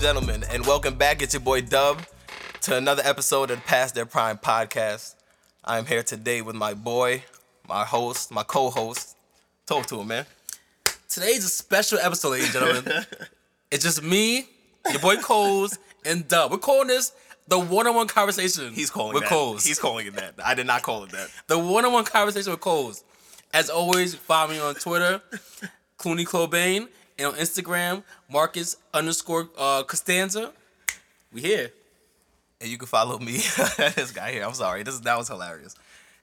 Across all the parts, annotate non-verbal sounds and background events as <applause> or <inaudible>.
Good evening, ladies and gentlemen, and welcome back. It's your boy Dub to another episode of the Past Their Prime podcast. I am here today with my boy, my host, my co-host. Talk to him, man. Today's a special episode, ladies and gentlemen. <laughs> it's just me, your boy Coles, and Dub. We're calling this the one-on-one conversation. He's calling with that. Coles. He's calling it that. I did not call it that. the one-on-one conversation with Coles. As always, follow me on Twitter, Clooney Cobain, and on Instagram, Marcus underscore uh, Costanza. We here. And you can follow me. <laughs> this guy here. I'm sorry. This that was hilarious.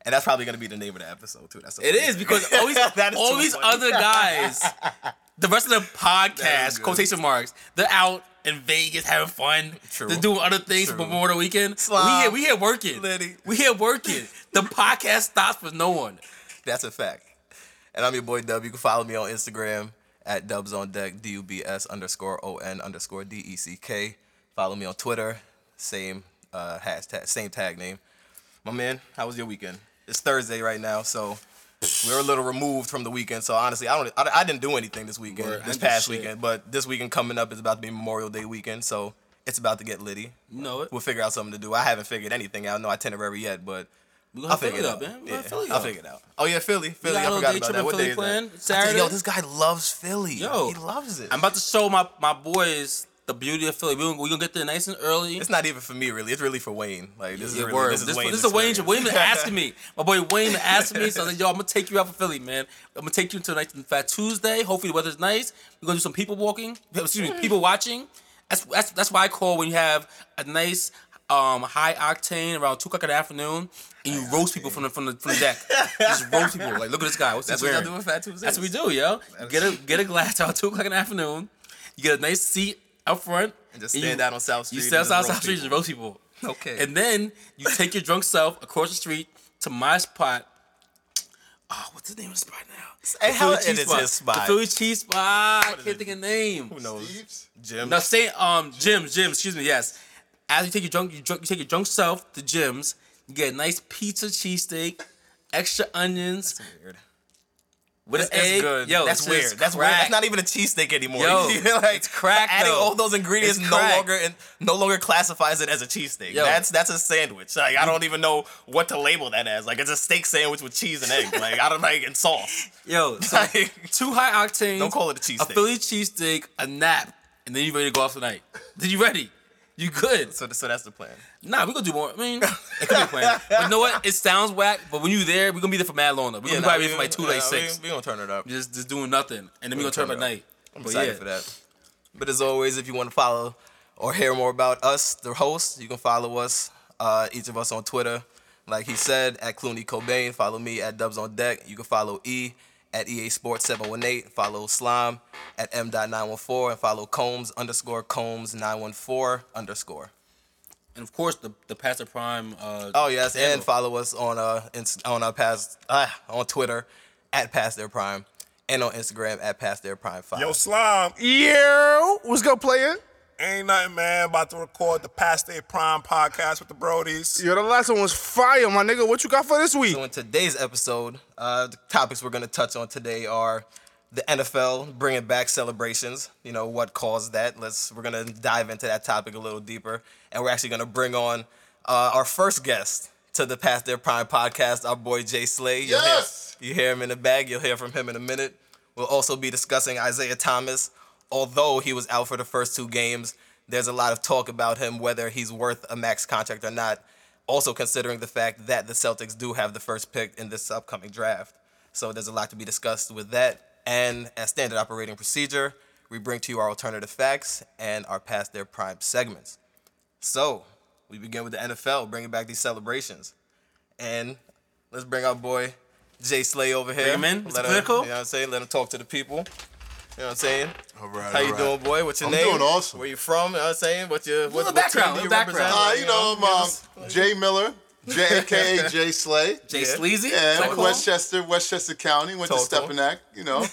And that's probably gonna be the name of the episode too. That's so It funny. is because <laughs> all these, That is all these other guys, <laughs> the rest of the podcast, quotation marks, they're out in Vegas having fun. True. They're doing other things True. for Memorial Weekend. Slime. We here, we here working. Liddy. We here working. the podcast stops for no one. That's a fact. And I'm your boy Dub. You can follow me on Instagram at Dubs on Deck, D U B S underscore O N underscore D E C K. Follow me on Twitter, same uh, hashtag, same tag name. My man, how was your weekend? It's Thursday right now, so we're a little removed from the weekend. So honestly, I don't, I, I didn't do anything this weekend, Word, this past shit. weekend. But this weekend coming up is about to be Memorial Day weekend, so it's about to get litty. You know it. We'll figure out something to do. I haven't figured anything out, no itinerary yet, but We I'll gonna figure fill it it out. up, man. We Yeah, fill it I'll up. figure it out. Oh yeah, Philly, Philly. I forgot about that. What Philly day is that? Saturday? think, Yo, this guy loves Philly. Yo. he loves it. I'm about to show my my boys the beauty of Philly. We gonna, we gonna get there nice and early. it's not even for me, really. It's really for Wayne. Like this is Yeah, really, word. this is Wayne. This is Wayne. Wayne been asking me. <laughs> My boy Wayne been asking me. So I said, yo, I'm gonna take you out for Philly, man. I'm gonna take you to a nice Fat Tuesday. Hopefully the weather's nice. We're gonna do some people walking. Excuse me, people watching. That's that's that's why I call when you have a nice um high octane around two o'clock in the afternoon and you roast people from the from the from the deck. Just roast people. Like look at this guy. What's That's he what y'all wearing? do with Fat Tuesdays. That's what we do, yo. Get a <laughs> get a glass out two o'clock in the afternoon. You get a nice seat up front And just you- stand out on South Street. You stand out roast South Street and roast people. Okay. And then you take your drunk self across the street to my spot. Oh, what's the name of the spot now? Hey, The how- Philly cheese his spot. The Philly cheese spot. I can't it? think of the name. Who knows? Jim. No, say um Jim's, Jim's, excuse me, yes. As you take your drunk, you, drunk, you take your drunk self to Jim's, you get a nice pizza cheesesteak, extra onions That's weird. with It's, an egg. good. Yo, that's weird. That's weird. That's not even a cheesesteak anymore. Yo, <laughs> like it's crack, Adding though. all those ingredients no longer and no longer classifies it as a cheesesteak. That's that's a sandwich. Like I don't even know what to label that as. Like it's a steak sandwich with cheese and egg. Like I don't like and sauce. Yo, <laughs> so Like, two high octane. Don't call it a A cheesesteak. Philly cheesesteak, a nap, and then you ready to go off tonight. Then you ready? You good? so so that's the plan. Nah, we gonna do more. I mean, <laughs> it could be a plan. But you know what? It sounds whack, but when you there, we gonna be there for mad longer. We gonna nah, probably be there for like two, yeah, like six. We, gonna turn it up. Just just doing nothing, and then we gonna turn up at night. I'm But excited yeah. for that. But as always, if you want to follow or hear more about us, the hosts, you can follow us, uh, each of us on Twitter. Like he said, at Clooney Cobain. Follow me at Dubs on Deck. You can follow E at EA Sports 718. Follow Slime at M.914. And follow Combs underscore Combs 914 underscore. And of course, the the Pastor Prime. Uh, Oh yes, and follow us on uh Inst- on our past uh, on Twitter at Past Their Prime and on Instagram at Past Their Prime Five. Yo, Slime, Yo, what's good, player? Ain't nothing, man. About to record the Past Day Prime podcast with the Brodies. Yo, the last one was fire, my nigga. What you got for this week? So in today's episode, uh, the topics we're going to touch on today are the NFL bringing back celebrations. You know what caused that? Let's we're going to dive into that topic a little deeper, and we're actually going to bring on uh, our first guest to the Past Their Prime podcast, our boy Jay Slay. You'll Yes! hear, you hear him in the bag. You'll hear from him in a minute. We'll also be discussing Isaiah Thomas. Although he was out for the first two games, there's a lot of talk about him whether he's worth a max contract or not. Also considering the fact that the Celtics do have the first pick in this upcoming draft. So there's a lot to be discussed with that. And as standard operating procedure, we bring to you our alternative facts and our past their prime segments. So we begin with the NFL, bringing back these celebrations. And let's bring our boy Jay Slay over here. Bring him in, Let him, you know what I'm saying? Let him talk to the people. You know what I'm saying? All right. How you all right. doing, boy? What's your I'm name? doing awesome. Where you from? You know what I'm saying? What's your what, Little what background, team do you background. represent? Uh, you know, I'm um, Jay Miller, J <laughs> aka Jay Slay. Jay Yeah. Sleazy. Yeah, cool? Westchester, Westchester County. Went Talk to to 'em. Stepinac, you know.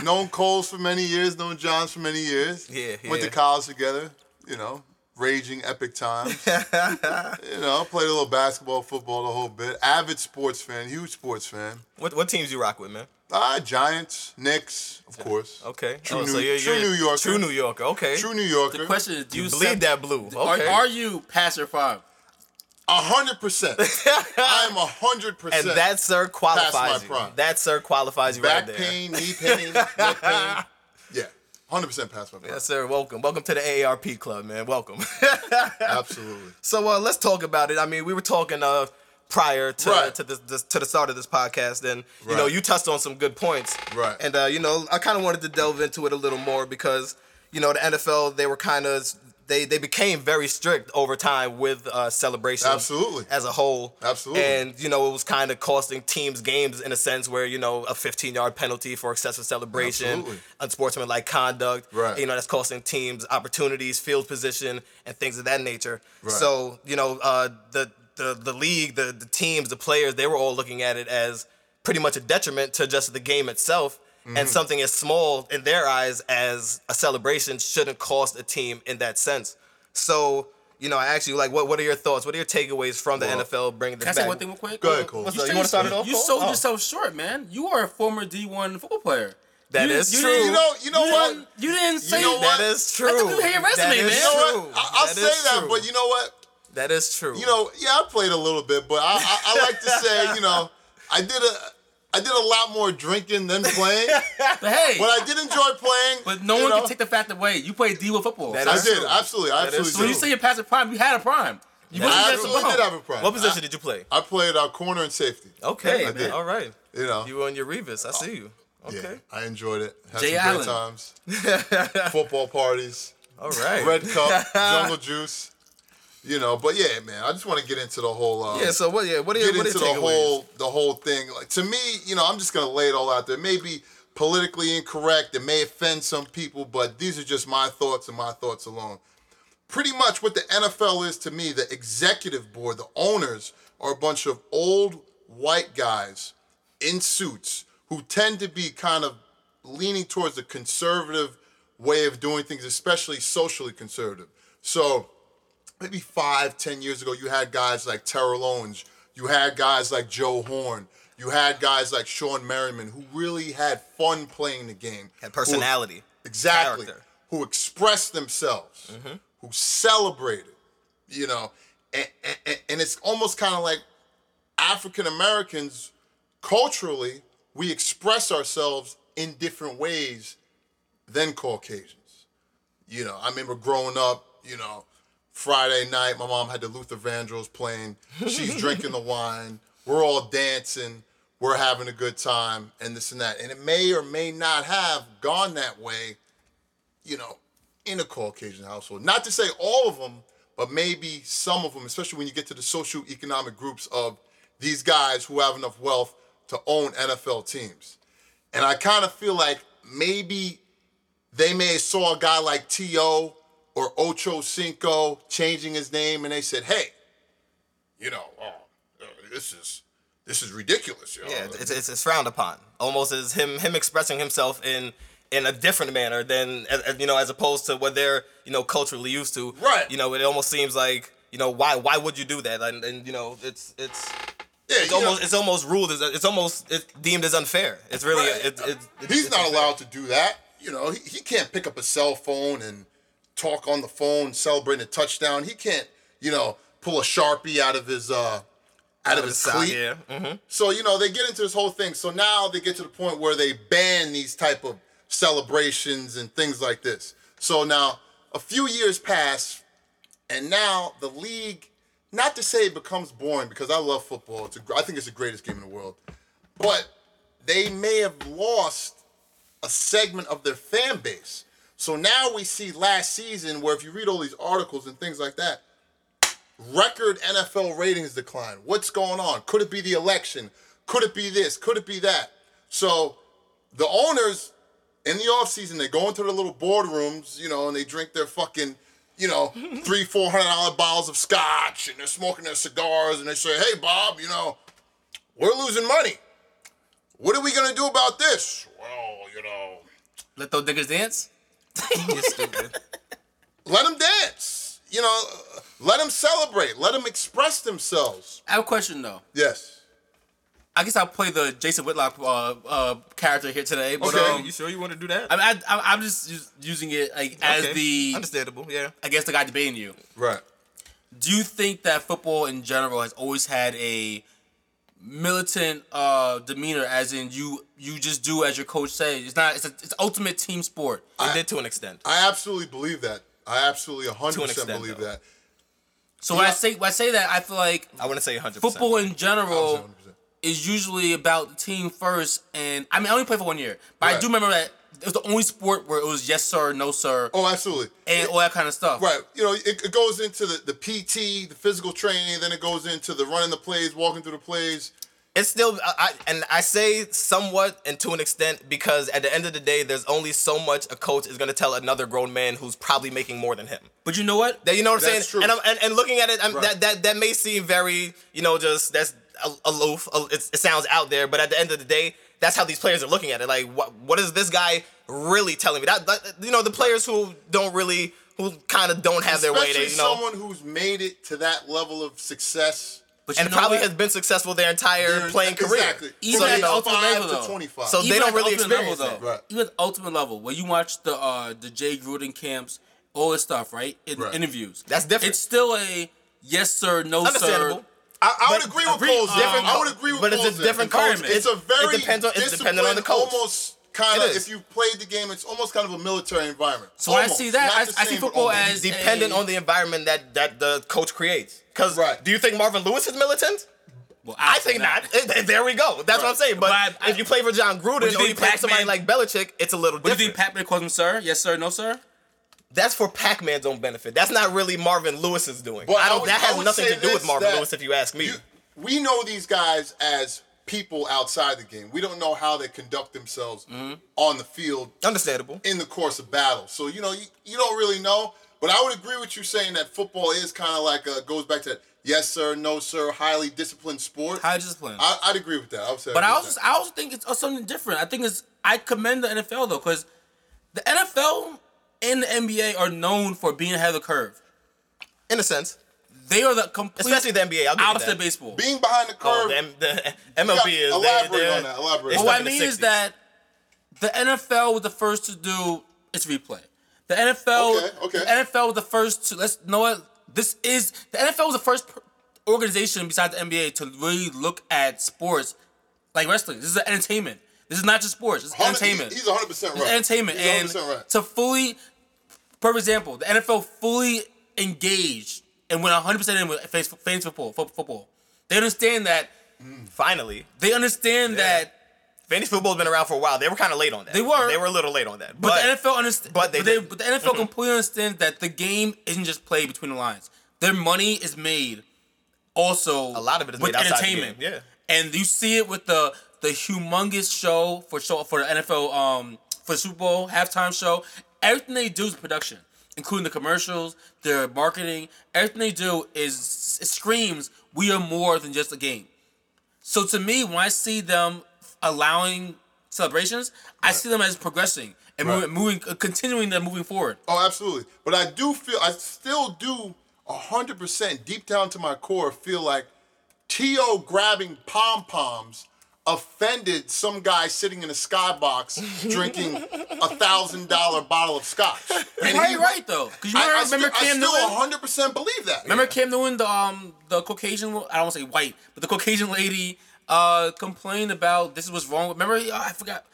<laughs> known Coles for many years, known Johns for many years. Yeah, Went to college together, you know. Raging epic times. <laughs> you know, played a little basketball, football, the whole bit. Avid sports fan, huge sports fan. What what teams you rock with, man? Ah, Giants, Knicks, of course. Okay. True, Oh, New, so you're- true you're- New Yorker. True New Yorker. Okay. True New Yorker. The question is, do you, You accept- bleed that blue. Are, Okay. are you passer five? A hundred percent. <laughs> I am a hundred and percent. And that sir qualifies you. prime. That sir qualifies you back right there. pain, knee pain, neck pain. <laughs> Yeah, hundred percent past my prime. Yes, sir. Welcome. Welcome to the AARP club, man. Welcome. <laughs> Absolutely. so uh, let's talk about it. I mean, we were talking uh, prior to Right. to this, this to the start of this podcast, and you know, you touched on some good points. Right. And uh, you know, I kind of wanted to delve into it a little more because you know, the NFL they were kind of they they became very strict over time with uh, celebration. Absolutely. As a whole. Absolutely. And you know, it was kind of costing teams games in a sense where you know a 15 yard penalty for excessive celebration, Absolutely. unsportsmanlike conduct. Right. You know, that's costing teams opportunities, field position, and things of that nature. Right. So you know, uh, the the the league, the the teams, the players, they were all looking at it as pretty much a detriment to just the game itself. Mm-hmm. And something as small in their eyes as a celebration shouldn't cost a team in that sense. So, you know, I ask you, like, what, what are your thoughts? What are your takeaways from the Well, NFL bringing this Can I back? say one thing real quick? Go ahead, Cole. What's You, up? You wanna start it off, You Cole? sold Oh. yourself short, man. You are a former D1 football player. That you, is you true. You know, you know you what? Didn't, you didn't say know that. That is true. Let them your resume, That is man. You know true. what? I, I'll That say that, true. but you know what? That is true. You know, yeah, I played a little bit, but I, I, I like to say, you know, I did a, I did a lot more drinking than playing, <laughs> But hey, but I did enjoy playing. but no one know. can take the fact away. You played D1 football. That I is did true. absolutely, I That is absolutely. so when you say you're past a prime, you had a prime. You That wasn't is I absolutely did have a prime. what position did you play? I, I played uh, corner and safety. Okay, Hey, man. did. All right. You know, You were on your Revis. I see you. yeah, Okay. I enjoyed it. Had Jay some Allen. great times. <laughs> Football parties, All right. Red Cup, <laughs> Jungle Juice. You know, but yeah, man, I just want to get into the whole. Uh, Yeah. So what? Yeah. What are your get what into the whole the whole thing. Like to me, you know, I'm just gonna lay it all out there. It may be politically incorrect, it may offend some people, but these are just my thoughts and my thoughts alone. Pretty much what the NFL is to me, the executive board, the owners are a bunch of old white guys in suits who tend to be kind of leaning towards the conservative way of doing things, especially socially conservative. So maybe five, ten years ago, you had guys like Terrell Owens, you had guys like Joe Horn, you had guys like Shawne Merriman who really had fun playing the game. Had who- personality. exactly. character. Who expressed themselves, mm-hmm. who celebrated, you know, and, and, and it's almost kind of like African Americans culturally, we express ourselves in different ways than Caucasians. You know, I remember growing up, you know, Friday night, my mom had the Luther Vandross playing. She's drinking the <laughs> wine. We're all dancing. We're having a good time and this and that. And it may or may not have gone that way, you know, in a Caucasian household. Not to say all of them, but maybe some of them, especially when you get to the socio-economic groups of these guys who have enough wealth to own NFL teams. And I kind of feel like maybe they may have saw a guy like T.O. or Ocho Cinco changing his name and they said, hey, you know, uh, this is this is ridiculous. You know? Yeah, it's, it's, it's frowned upon. Almost as him him expressing himself in in a different manner than as- you know as opposed to what they're you know culturally used to. Right. You know, it almost seems like you know why why would you do that? And, and you know, it's it's yeah, it's know, almost it's almost ruled as it's almost it's deemed as unfair. It's really Right. it, it, it, He's not unfair. allowed to do that. You know, he, he can't pick up a cell phone and talk on the phone celebrating a touchdown. He can't, you know, pull a sharpie out of his uh out of his Sock, cleat. Yeah. hmm So you know they get into this whole thing. So now they get to the point where they ban these type of celebrations and things like this. So now a few years pass, and now the league. Not to say it becomes boring because I love football. It's a, I think it's the greatest game in the world, but they may have lost a segment of their fan base. So now we see last season where if you read all these articles and things like that, record NFL ratings decline. What's going on? Could it be the election? Could it be this? Could it be that? So the owners in the offseason, they go into the little boardrooms, you know, and they drink their fucking, you know, <laughs> three, four hundred dollar bottles of scotch and they're smoking their cigars and they say, Hey Bob, you know, we're losing money. What are we gonna do about this? Well, you know, Let those niggas dance. You're stupid. <laughs> let them dance. you know, let them celebrate. Let them express themselves. I have a question though. Yes. I guess I'll play the Jason Whitlock uh, uh, character here today. But, Okay. um, you sure you want to do that? I mean, I, I, I'm just using it like as Okay. the understandable. Yeah. I guess the guy debating you. Right. Do you think that football in general has always had a militant uh, demeanor, as in you you just do as your coach says? It's not. It's a, it's ultimate team sport. It did to an extent. I absolutely believe that. I absolutely 100% To an extent, believe though. that. So when I say when I say that, I feel like I want to say 100. football in general 100%. is usually about the team first. And I mean, I only played for one year, but I do remember that it was the only sport where it was yes sir, no sir, Oh, absolutely. and all that kind of stuff. Right. You know, it, it goes into the, the PT, the physical training, then it goes into the running the plays, walking through the plays. It's still, I, I, and I say somewhat and to an extent because at the end of the day, there's only so much a coach is going to tell another grown man who's probably making more than him. But you know what? That you know what I'm That's saying? true. And, I'm, and and looking at it, I'm, Right. that that that may seem very, you know, just that's aloof. a- It's, it sounds out there, but at the end of the day, that's how these players are looking at it. Like, what what is this guy really telling me? That, that you know, the players who don't really, who kind of don't have their way, Especially they you know, someone who's made it to that level of success. But and probably what? has been successful their entire They're- playing career. Exactly. Even From at the 5 ultimate level, to though. 25. So- they don't at the really ultimate experience level, it. though. Right. Even at the ultimate level, when you watch the uh, the Jay Gruden camps, all this stuff, right? In Right. interviews, That's different. It's still a yes sir, no sir. I, I would agree with agree- Cole's. different I would agree with but it's a Cole's there. different coach. Environment. It's a very It depends on- it's dependent on the disciplined, coach. Almost kind of, if you played the game, it's almost kind of a military environment. So when I see that, I- the I see football as- dependent a- on the environment that that the coach creates. Because Right. do you think Marvin Lewis is militant? Well, I think not. Eh, <laughs> There we go. That's what I'm saying. But, But I- if you play for Jon Gruden you or you think play for somebody Pac-Man- like Belichick, it's a little different. do you different. think Pat calls him, sir? Yes sir, no sir. That's for Pac-Man's own benefit. That's not really Marvin Lewis's doing. But I I don't. would- that has would nothing to do with Marvin Lewis, if you ask me. You- we know these guys as people outside the game. We don't know how they conduct themselves Mm-hmm. on the field Understandable. in the course of battle. So you know, you, you don't really know. But I would agree with you saying that football is kind of like a, goes back to that yes sir, no sir, highly disciplined sport. High discipline. I, I'd agree with that. I would say. But I also with I also think it's something different. I think it's I commend the NFL though, because the NFL and the NBA are known for being ahead of the curve. In a sense, They are the complete especially the NBA. I'll give you opposite that. of baseball. being behind the Oh, curve. the, M- the MLB Yeah, is. elaborate they, on that, elaborate. what I mean is that the NFL was the first to do its replay. The NFL, Okay, okay. the NFL was the first to let's know what this is. The NFL was the first organization besides the NBA to really look at sports like wrestling. This is entertainment. This is not just sports. It's 100 entertainment. He's 100 percent right. It's entertainment, He's and 100% right. to fully, for example, the NFL fully engaged and went 100 percent in with fans football. fo- Football. They understand that. finally, They understand that. fantasy football's been around for a while. They were kind of late on that. They were. They were a little late on that. But, But, the NFL understands. but But, they but the NFL completely understands that the game isn't just played between the lines. Their money is made. Also, A lot of it is with made outside the entertainment. game, yeah. and you see it with the the humongous show for show for the NFL um for the Super Bowl halftime show. Everything they do is production, including the commercials, their marketing. Everything they do is screams we are more than just a game. So to me, when I see them allowing celebrations, I see them as progressing and Right. moving, moving, uh, continuing them moving forward. Oh, absolutely. But I do feel, I still do 100% deep down to my core feel like T.O. grabbing pom poms offended some guy sitting in a skybox <laughs> drinking a thousand dollar bottle of scotch. And Right, he- right though, because you I, remember, I still, remember Cam I still Newton. 100% believe that. Remember Cam Newton, the um the Caucasian, I don't want to say white, but the Caucasian lady uh complained about this is what's wrong. with Remember, I forgot.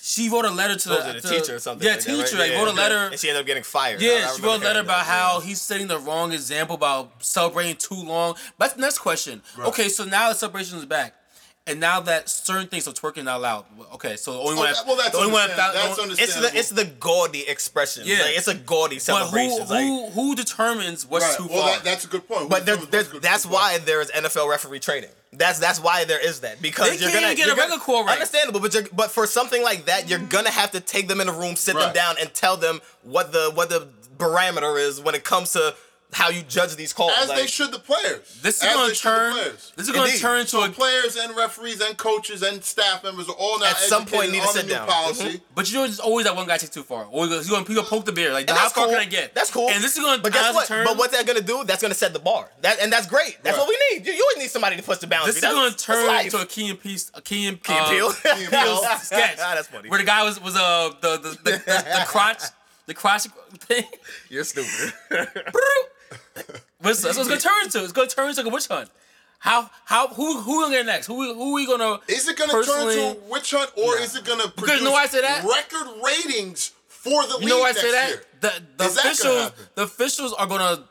She wrote a letter to the, it a to- teacher or something? Yeah, like that, right? teacher. Like, Yeah, wrote a letter. and she ended up getting fired. I- I Yeah, she wrote a letter about that, how yeah. he's setting the wrong example about celebrating too long. But that's the next question. Okay, so now the celebration is back. And now that certain things are twerking not allowed. Okay, so the only Oh, one. that- well, that's the only one understand- that's the- understand- It's the it's the gaudy expression. Yeah. like, it's a gaudy But celebration. who, like, who who determines what's Right. too Well, far? that, that's a good point. But That's there's, good- that's good why there is NFL referee training. That's that's why there is that because They you're gonna even get you're a regular call right. Understandable, but you're, but for something like that, you're gonna have to take them in a room, sit them down, and tell them what the what the parameter is when it comes to how you judge these calls. As Like, they should the players. This is going to turn. players. This is going to turn into So a. players and referees and coaches and staff members are all now At some point need to sit down. policy. But you know, there's always that one guy takes too far. Or he's going to poke the bear. Like, And how that's far cool. can I get? That's cool. And this is going to But guess what? turn. But what's that gonna do? That's gonna set the bar. That and that's great. That's Right. what we need. You, you always need somebody to push the boundaries. This is That's- going to turn life. into a Key and Peele, a Key and, Key and Peele. Key and Peele. <laughs> sketch. that's funny. Where the guy was was uh the the the, the, the crotch the crotch thing. You're stupid. <laughs> <laughs> <laughs> That's what it's gonna turn into. It's gonna turn into like a witch hunt. How how who who gonna get next? Who who we gonna? Is it going to turn personally- into a witch hunt, or is it going to produce you know I say that? record ratings for the You league know why I say that? year? The the Is officials the officials are gonna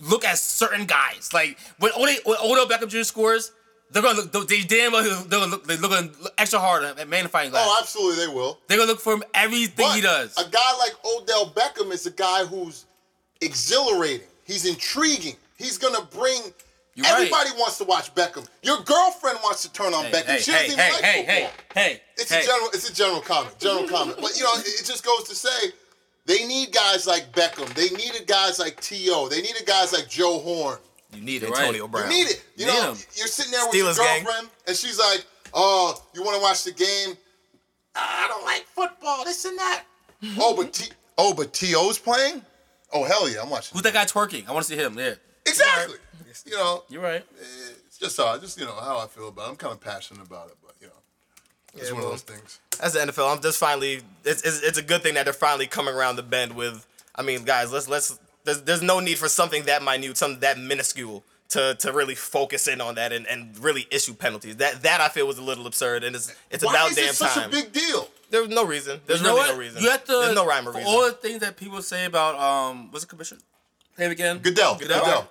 look at certain guys. Like when Odell, when Odell Beckham Jr. scores, they're gonna look. They damn well they're gonna look. They're looking extra hard at magnifying glass. Oh, absolutely, they will. they're gonna look for him everything But he does. a guy like Odell Beckham is a guy who's exhilarating. He's intriguing. He's going to bring. You're right. everybody wants to watch Beckham. Your girlfriend wants to turn on Hey, Beckham. hey, she hey, doesn't hey, even like hey, football. hey, hey, It's hey. a general. It's a general comment. General comment. But you know, it it just goes to say they need guys like Beckham. They needed guys like To. They needed guys like Joe Horn. You need You're Antonio right. Brown. You need it. You Need know, him. you're sitting there with Steelers your gang. girlfriend, and she's like, "Oh, you want to watch the game? I don't like football. This and that. <laughs> oh, but T. Oh, but T.O.'s playing. Oh hell yeah, I'm watching. Who's that guy twerking? I want to see him. Yeah. Exactly. You know, You're right. it's just how just you know how I feel about it. I'm kind of passionate about it, but you know, it's Yeah, one of those things. As the NFL, I'm just finally. It's, it's it's a good thing that they're finally coming around the bend with. I mean, guys, let's let's. There's there's no need for something that minute, something that minuscule. To, to really focus in on that and, and really issue penalties. That that I feel was a little absurd and it's it's Why about is damn it such time. a big deal? There's no reason. There's You know really what? no reason. You have to. There's no rhyme or for reason. all the things that people say about um, what's the commission? Name again. Goodell. Goodell. Goodell.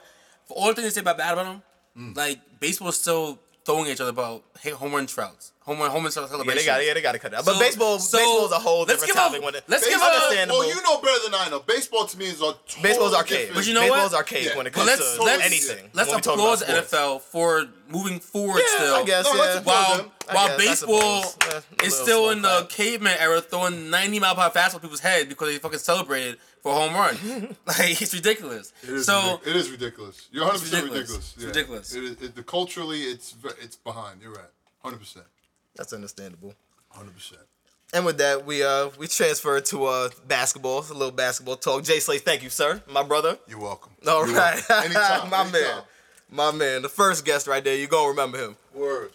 For all the things they say about bad about him, Mm. like baseball is still throwing at each other about hey, home run trouts, home run home run trout yeah, they got yeah, they got to cut it out. But So- baseball so baseball's a whole let's different give a- topic. when it, let's give Baseball, a- understandable. well, you know better than I know. Baseball to me is a totally Baseball's archaic. different- But you know Baseball's what? archaic Yeah. when it But comes let's to let's anything. let's when we talk applaud the sports. NFL for moving forward Yeah, still. I guess. No, yeah. let's applaud While them. I while guess, I baseball suppose. Yeah, a is little still in the clap. caveman era, throwing 90 mile per hour fastball people's head because they fucking celebrated for a home run. <laughs> like it's ridiculous. It is, so ridic- it is ridiculous. You're 100 percent ridiculous. ridiculous. It's ridiculous. It is, it, the culturally, it's ve- it's behind. You're right. 100 percent. That's understandable. 100 percent. And with that, we uh we transfer to uh basketball. A little basketball talk. Jay Slay, thank you, sir, my brother. You're welcome. All You're right, welcome. Anytime. <laughs> my anytime. man, my man, the first guest right there. You gonna remember him? Word.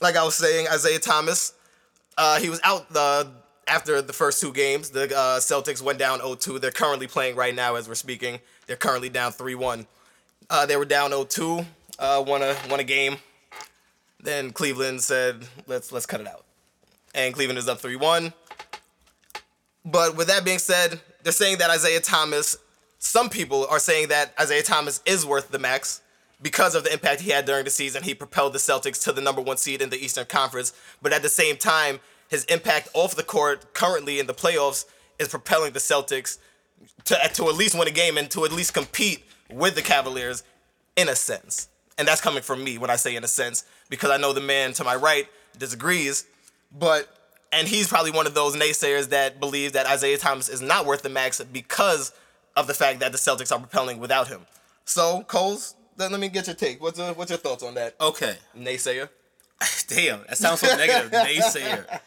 Like I was saying, Isaiah Thomas. Uh, he was out the after the first two games. The uh, Celtics went down 0-2. They're currently playing right now as we're speaking. They're currently down 3-1. Uh, they were down 0-2. Uh, won a won a game. Then Cleveland said, "Let's let's cut it out." And Cleveland is up 3-1. But with that being said, they're saying that Isaiah Thomas. Some people are saying that Isaiah Thomas is worth the max because of the impact he had during the season. He propelled the Celtics to the number one seed in the Eastern Conference. But at the same time, his impact off the court currently in the playoffs is propelling the Celtics to, to at least win a game and to at least compete with the Cavaliers in a sense. And that's coming from me when I say in a sense, because I know the man to my right disagrees. But and he's probably one of those naysayers that believe that Isaiah Thomas is not worth the max because of the fact that the Celtics are propelling without him. So, Coles, then let me get your take. What's your, what's your thoughts on that okay, naysayer? <laughs> damn, that sounds so negative. <laughs> Naysayer.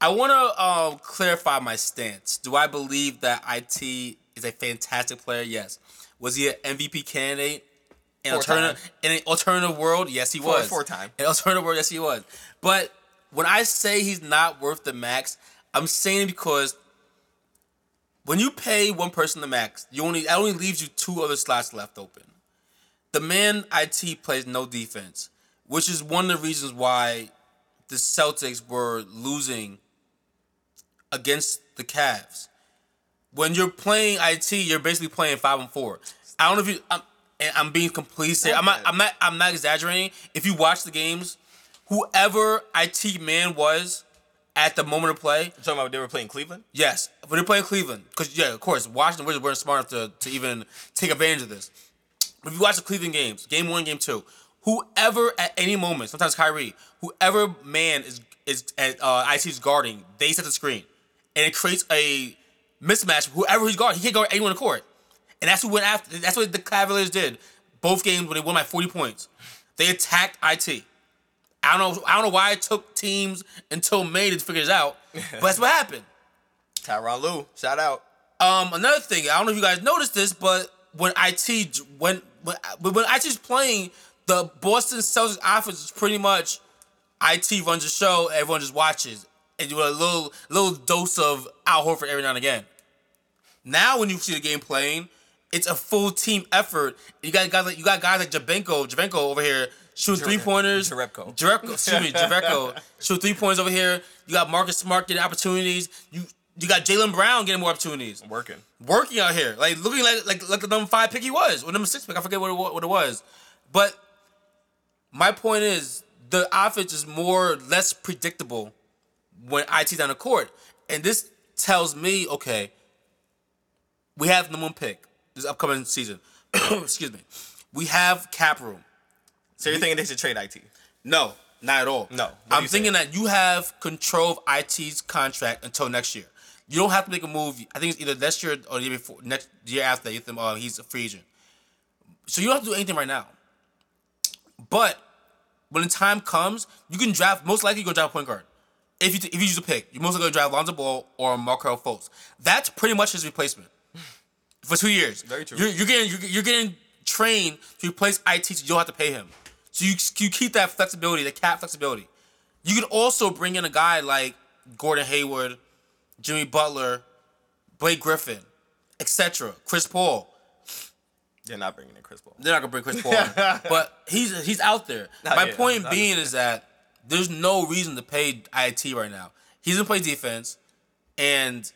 I want to um, clarify my stance. Do I believe that it is a fantastic player? Yes. Was he an MVP candidate? In alternative in an alternative world, yes, he Four- was. four time. In alternative world, yes, he was. But when I say he's not worth the max, I'm saying it because when you pay one person the max, you only that only leaves you two other slots left open. The man IT plays no defense, which is one of the reasons why the Celtics were losing against the Cavs. When you're playing IT, you're basically playing five and four. I don't know if you. I'm, and I'm being completely serious. I'm not. I'm not. I'm not exaggerating. If you watch the games, whoever IT man was at the moment of play, You talking about they were playing Cleveland? Yes, but they're playing Cleveland because yeah, of course, Washington Wizards weren't smart enough to, to even take advantage of this. But If you watch the Cleveland games, game one, game two, whoever at any moment, sometimes Kyrie, whoever man is is at uh, IT's guarding, they set the screen, and it creates a mismatch. Whoever he's guarding, he can't guard anyone in the court, and that's what went after. That's what the Cavaliers did. Both games when they won by 40 points, they attacked it. I don't know. I don't know why it took teams until May to figure this out, <laughs> but that's what happened. Tyronn Lue, shout out. Um, another thing, I don't know if you guys noticed this, but when it when when when IT's playing, the Boston Celtics offense is pretty much it runs the show, everyone just watches, and you a little little dose of Al Horford every now and again. Now, when you see the game playing, it's a full team effort. You got guys like you got guys like Jabenko, Jabenko over here shooting three pointers. Jerebko, excuse me, <laughs> Jerebko shooting three points over here. You got Marcus Smart getting opportunities. You you got Jaylen Brown getting more opportunities. Working. Working out here, like looking like like like the number five pick he was, or number six pick. I forget what it, what it was, but my point is the offense is more less predictable when IT's on the court, and this tells me okay, we have the one pick this upcoming season. <coughs> Excuse me, we have cap room. So you're thinking they should trade IT? No, not at all. No. I'm thinking saying? that you have control of IT's contract until next year. You don't have to make a move. I think it's either next year or the year before, next year after. You think, uh, he's a free agent. So you don't have to do anything right now. But when the time comes, you can draft. Most likely, you're gonna draft a point guard. If you if you use a pick, you're most likely gonna draft Lonzo Ball or Markelle Fultz. That's pretty much his replacement for two years. Very true. You're, you're getting you're, you're getting trained to replace IT, so you don't have to pay him. So you you keep that flexibility, the cap flexibility. You can also bring in a guy like Gordon Hayward, Jimmy Butler, Blake Griffin, etc. Chris Paul. They're not bringing in Chris Paul. They're not gonna bring Chris Paul, <laughs> but he's he's out there. Not My yet. point being is that there's no reason to pay IT right now. He's doesn't play defense, and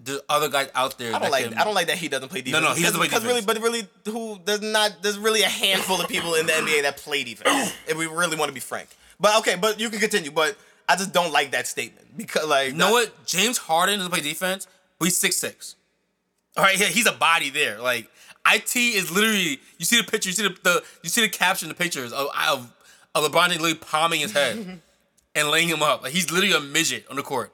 there's other guys out there. I don't that like. can, I don't like that he doesn't play defense. no, no, he doesn't play Because really, but really, who there's not. There's really a handful of people in the NBA that play defense. <coughs> if we really want to be frank. But okay, but you can continue. But I just don't like that statement because, like, You know what? James Harden doesn't play defense, but he's six six. All right, yeah, he's a body there. Like it is literally. You see the picture. You see the, the you see the caption, the pictures of of, of LeBron literally palming his head <laughs> and laying him up. Like he's literally a midget on the court.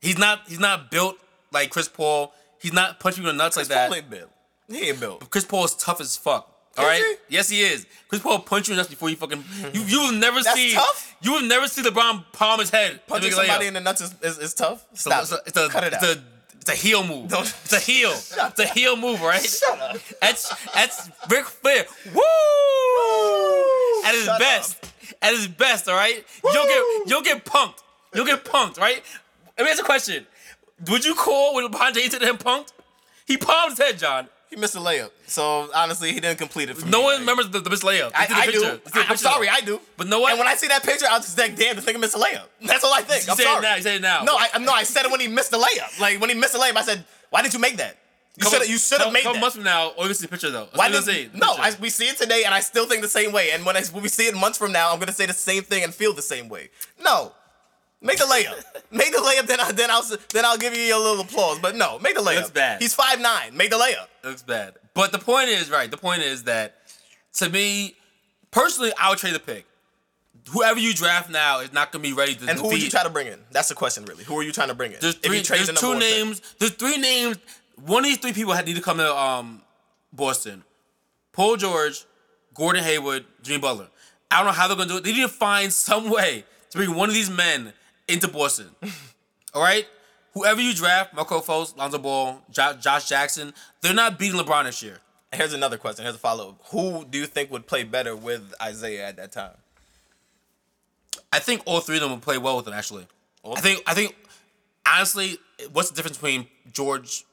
He's not. He's not built like Chris Paul. He's not punching you in the nuts like that. Paul ain't built. He ain't built. Chris Paul is tough as fuck. All Is right. he? Yes, he is. Chris Paul punch you in the nuts before you fucking. You you will never That's see. tough? You will never see LeBron palm his head. Punching somebody in the nuts is, is, is tough. So Stop it's a, it. it's a, Cut it it's out. a it's a heel move. Don't- It's a heel. <laughs> It's a heel move, right? Shut up. That's that's Ric Flair. Woo! At his Shut best. At his best, all right? You'll get you'll get punked. You'll get punked, right? Let me ask a question. Would you call when LeBron James hit him punked? He palmed his head, John. He missed a layup. So honestly, he didn't complete it. For No me, one like- remembers the, the missed layup. I, I do. I, am sorry. I do. But no what? And when I see that picture, I'll just think, damn, the nigga missed a layup. <laughs> That's all I think. You I'm say it now, you say it now. No, I no, I said it when he missed the layup. Like when he missed the layup, I said, why did you make that? You should have. You should have made couple months from now, oh, or you see the picture though. Why did I'm no? I, we see it today, and I still think the same way. And when I, when we see it months from now, I'm gonna say the same thing and feel the same way. No, make the layup. make the layup, then I, then I'll then I'll give you a little applause. But no, make the layup. That's bad. He's five nine. Make the layup. looks bad. But the point is, right? The point is that to me, personally, I would trade the pick. Whoever you draft now is not going to be ready to And who would you try to bring in? That's the question, really. Who are you trying to bring in? There's three. There's two one pick. names. There's three names. One of these three people had need to come to um, Boston. Paul George, Gordon Hayward, Jimmy Butler. I don't know how they're going to do it. They need to find some <laughs> way to bring one of these men into Boston. All right. Whoever you draft, Marco Fultz, Lonzo Ball, Jo- Josh Jackson, they're not beating LeBron this year. Here's another question. Here's a follow up. Who do you think would play better with Isaiah at that time? I think all three of them would play well with him. Actually, I think. I think honestly, what's the difference between George,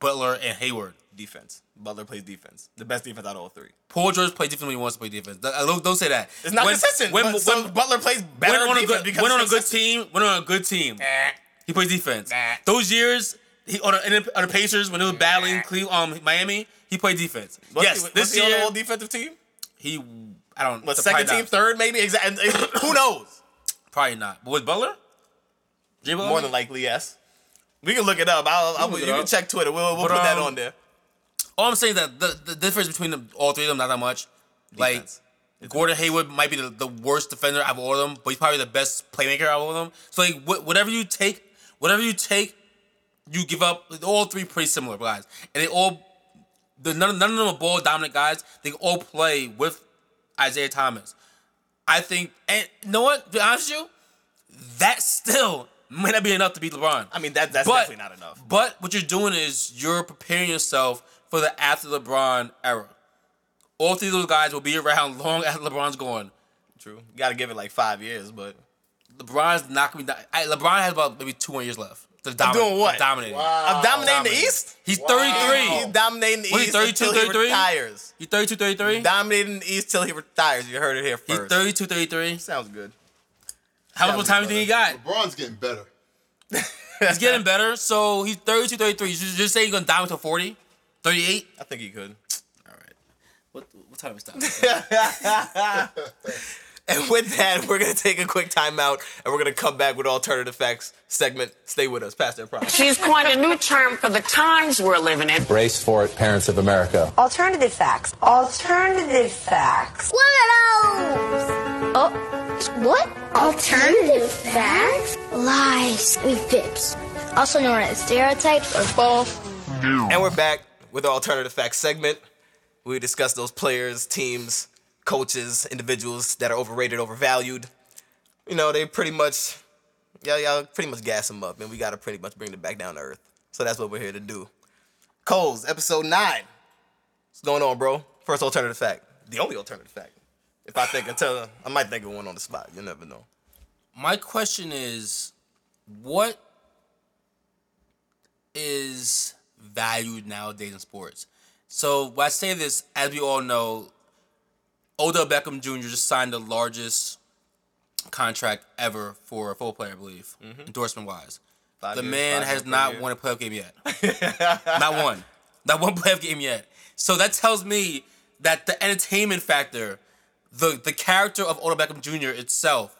Butler, and Hayward? Defense. Butler plays defense. The best defense out of all three. Paul George plays defense when he wants to play defense. Uh, Don't, don't say that. It's not When- consistent. When, when, so Butler plays better when on a defense good, because when on a good team, when on a good team, he plays defense. Nah. Those years, he on, a, on the Pacers when they was battling um, Miami, he played defense. Was yes, he, was this he on year the whole defensive team? he. I don't. What, second team, not. third, maybe? Exactly. <coughs> Who knows? Probably not. But with Butler, Butler, More than likely, yes. We can look it up. I'll, I'll, you can check Twitter. We'll, we'll But, put that um, on there. All I'm saying is that the, the difference between them, all three of them, not that much. Defense. Like Gordon Hayward might be the, the worst defender out of all of them, but he's probably the best playmaker out of all of them. So like wh- whatever you take, whatever you take, you give up. All three pretty similar guys, and they all The, none, none of them are ball dominant guys. They all play with Isaiah Thomas. I think, and you know what? To be honest with you, that still might not be enough to beat LeBron. I mean, that that's But- definitely not enough. But what you're doing is you're preparing yourself for the after LeBron era. All three of those guys will be around <laughs> long after LeBron's gone. True. You got to give it like five years, but LeBron's not gonna be. I- LeBron has about maybe two more years left. To dominate, doing what? Dominating. I'm dominating the Dominating. East. He's He's 33. dominating the What, he East 32, until he 33? retires. He's 32, 33. Dominating the East till he retires. You heard it here He's first. 32, 33. Sounds good. How much more time do you think he got? LeBron's getting better. He's getting better. So he's 32, 33. You just, just say he's gonna dominate to 40, 38. I think he could. All right. What what time is that? <laughs> And with that, we're gonna take a quick timeout, and we're gonna come back with alternative facts segment. Stay with us, Pastor Prime. She's coined a new term for the times we're living in. Brace for it, parents of America. Alternative facts. Alternative facts. What are those? Oh, what? Alternative facts? Lies. We fibs. Also known as stereotypes or false. And we're back with our alternative facts segment. We discuss those players, teams, coaches, individuals that are overrated, overvalued. You know, they pretty much, y'all, y'all pretty much gas them up, and we gotta pretty much bring them back down to earth. So that's what we're here to do. Coles, episode nine. What's going on, bro? First alternative fact. The only alternative fact. If I think until I might think of one on the spot. You never know. My question is, what is valued nowadays in sports? So when I say this, as we all know, Odell Beckham Jr. just signed the largest contract ever for a full player, I believe, mm-hmm. endorsement wise. Five The years, man has not won a playoff game yet. <laughs> not one. Not one playoff game yet. So that tells me that the entertainment factor, the the character of Odell Beckham Jr. itself,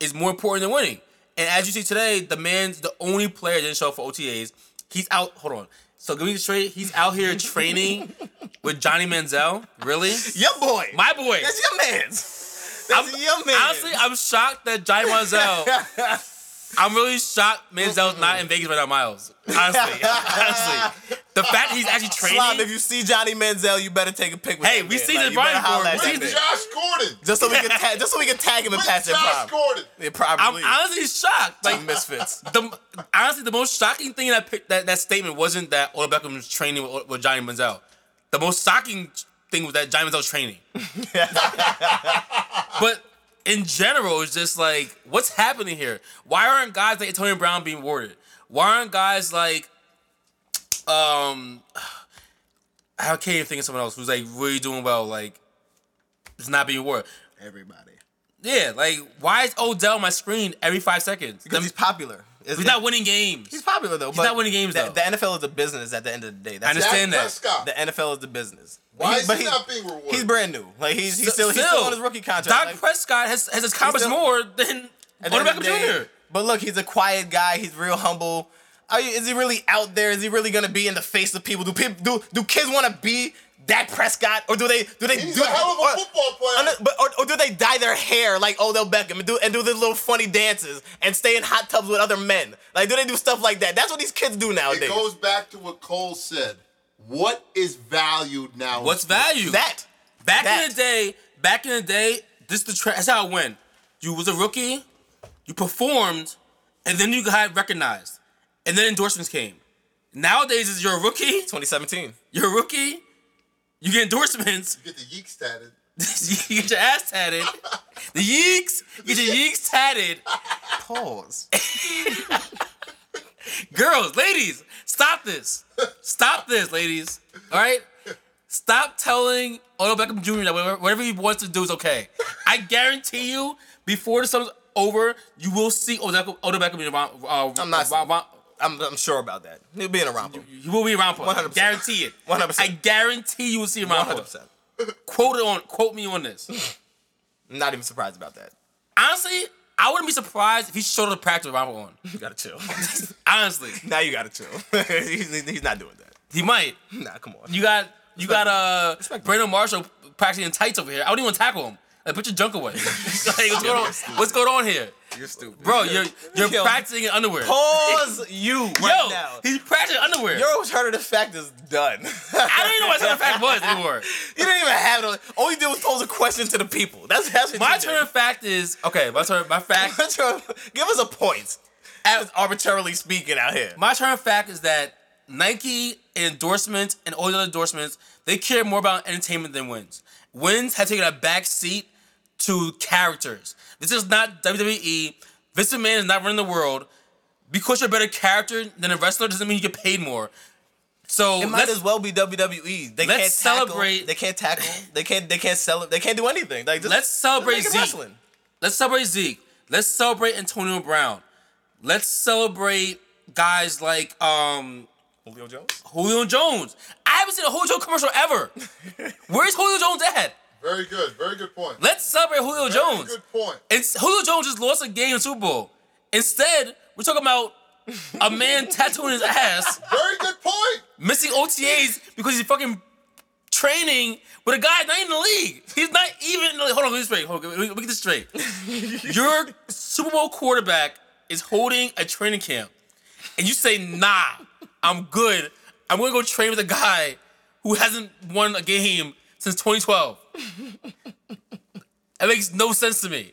is more important than winning. And as you see today, the man's the only player that didn't show up for OTAs. He's out. Hold on. So give me straight. He's out here training with Johnny Manziel. Really? Your boy. My boy. That's your man's. That's I'm- your man. Honestly, I'm shocked that Johnny Manziel. <laughs> I'm really shocked Manziel's not in Vegas right now, Miles. Honestly, <laughs> honestly, the fact that he's actually training. Slob, if you see Johnny Manziel, you better take a pic with Hey, that we man. seen Like, the you better Brian holler Ford. at We that seen man. Josh Gordon. Just so we can tag, just so we can tag him and Where's pass it Josh prime. Gordon. Yeah, I'm probably. honestly shocked. Like misfits. the honestly, the most shocking thing in that pic, that that statement wasn't that Odell Beckham was training with, with Johnny Manziel. The most shocking thing was that Johnny Manziel was training. <laughs> but in general, it's just like, what's happening here? Why aren't guys like Antonio Brown being awarded? Why aren't guys like, um, <sighs> I can't even think of someone else who's like really doing well, like, it's not being awarded. Everybody. Yeah, like, why is Odell on my screen every five seconds? Because he's popular. It's- He's not winning games. He's popular though. He's not winning games, the, though. The NFL is a business at the end of the day. That's I understand that. Prescott. The NFL is the business. Why He- is but he not being rewarded? He's brand new. Like he's he's still, he's still on his rookie contract. Dak Like, Prescott has, has accomplished still- more than at Odell Beckham Jr. But look, he's a quiet guy. He's real humble. Are you, is he really out there? Is he really gonna be in the face of people? Do people do do kids want to be Dak Prescott, or do they do they He's do, a hell of a or- football player. but, or, or do they dye their hair like Odell Beckham and do and do the little funny dances and stay in hot tubs with other men? Like, do they do stuff like that? That's what these kids do nowadays. It goes back to what Cole said. What is valued now? What's valued? that. Back that. in the day, back in the day, this the tra- that's how it went. You was a rookie, you performed, and then you got recognized, and then endorsements came. Nowadays, is you're a rookie, 2017. you're a rookie, you get endorsements, You get the yeeks tatted. <laughs> you get your ass tatted, the yeeks, you get your yeeks tatted. Pause. <laughs> Girls, ladies, stop this. Stop this, ladies. All right? Stop telling Odell Beckham Jr. that whatever, whatever he wants to do is okay. I guarantee you, before the summer's over, you will see Odell, Odell Beckham in around. Uh, I'm not- around- around- I'm, I'm sure about that. He'll be in a romper. he will be around for 100%. Guarantee it. 100%. I guarantee you will see him around for 100%. Quote it on. Quote me on this. I'm not even surprised about that. Honestly, I wouldn't be surprised if he showed up to practice with Rambo on. You gotta chill. <laughs> Honestly, now you gotta chill. <laughs> he's, he's not doing that. he might. Nah, come on. You got you got uh Brandon Marshall practicing in tights over here. I don't even want to tackle him. Like, put your junk away. <laughs> like, what's going on? What's going on here? You're stupid. Bro, you're you're Yo, practicing in underwear. Pause you right Yo, now. he's practicing underwear. Your alternative fact is done. I don't even know what the fact was anymore. <laughs> You didn't even have it. All you did was pose a question to the people. That's, that's what My turn of fact is okay. My turn. My <laughs> fact. Give us a point. As arbitrarily speaking out here. My turn of fact is that Nike endorsements and all the other endorsements they care more about entertainment than wins. Wins have taken a back seat to characters. This is not WWE. Vince McMahon is not running the world. Because you're a better character than a wrestler doesn't mean you get paid more. So It might as well be WWE. They can't tackle, celebrate- They can't tackle. They can't. They can't sell. They can't do anything. Like just, Let's celebrate Zeke. wrestling. Let's celebrate Zeke. Let's celebrate Antonio Brown. Let's celebrate guys like um Julio Jones. Julio Jones. I haven't seen a Julio Jones commercial ever. <laughs> Where's Julio Jones at? Very good. Very good point. Let's celebrate Julio Very Jones. Good point. And Julio Jones just lost a game in Super Bowl. Instead, we're talking about a man <laughs> tattooing his ass, Very good point. missing OTAs because he's fucking training with a guy not in the league. He's not even. in the league. Hold on, let me straight. Hold on, let me get this straight. <laughs> Your Super Bowl quarterback is holding a training camp, and you say, "Nah, I'm good. I'm gonna go train with a guy who hasn't won a game since 2012." That makes no sense to me.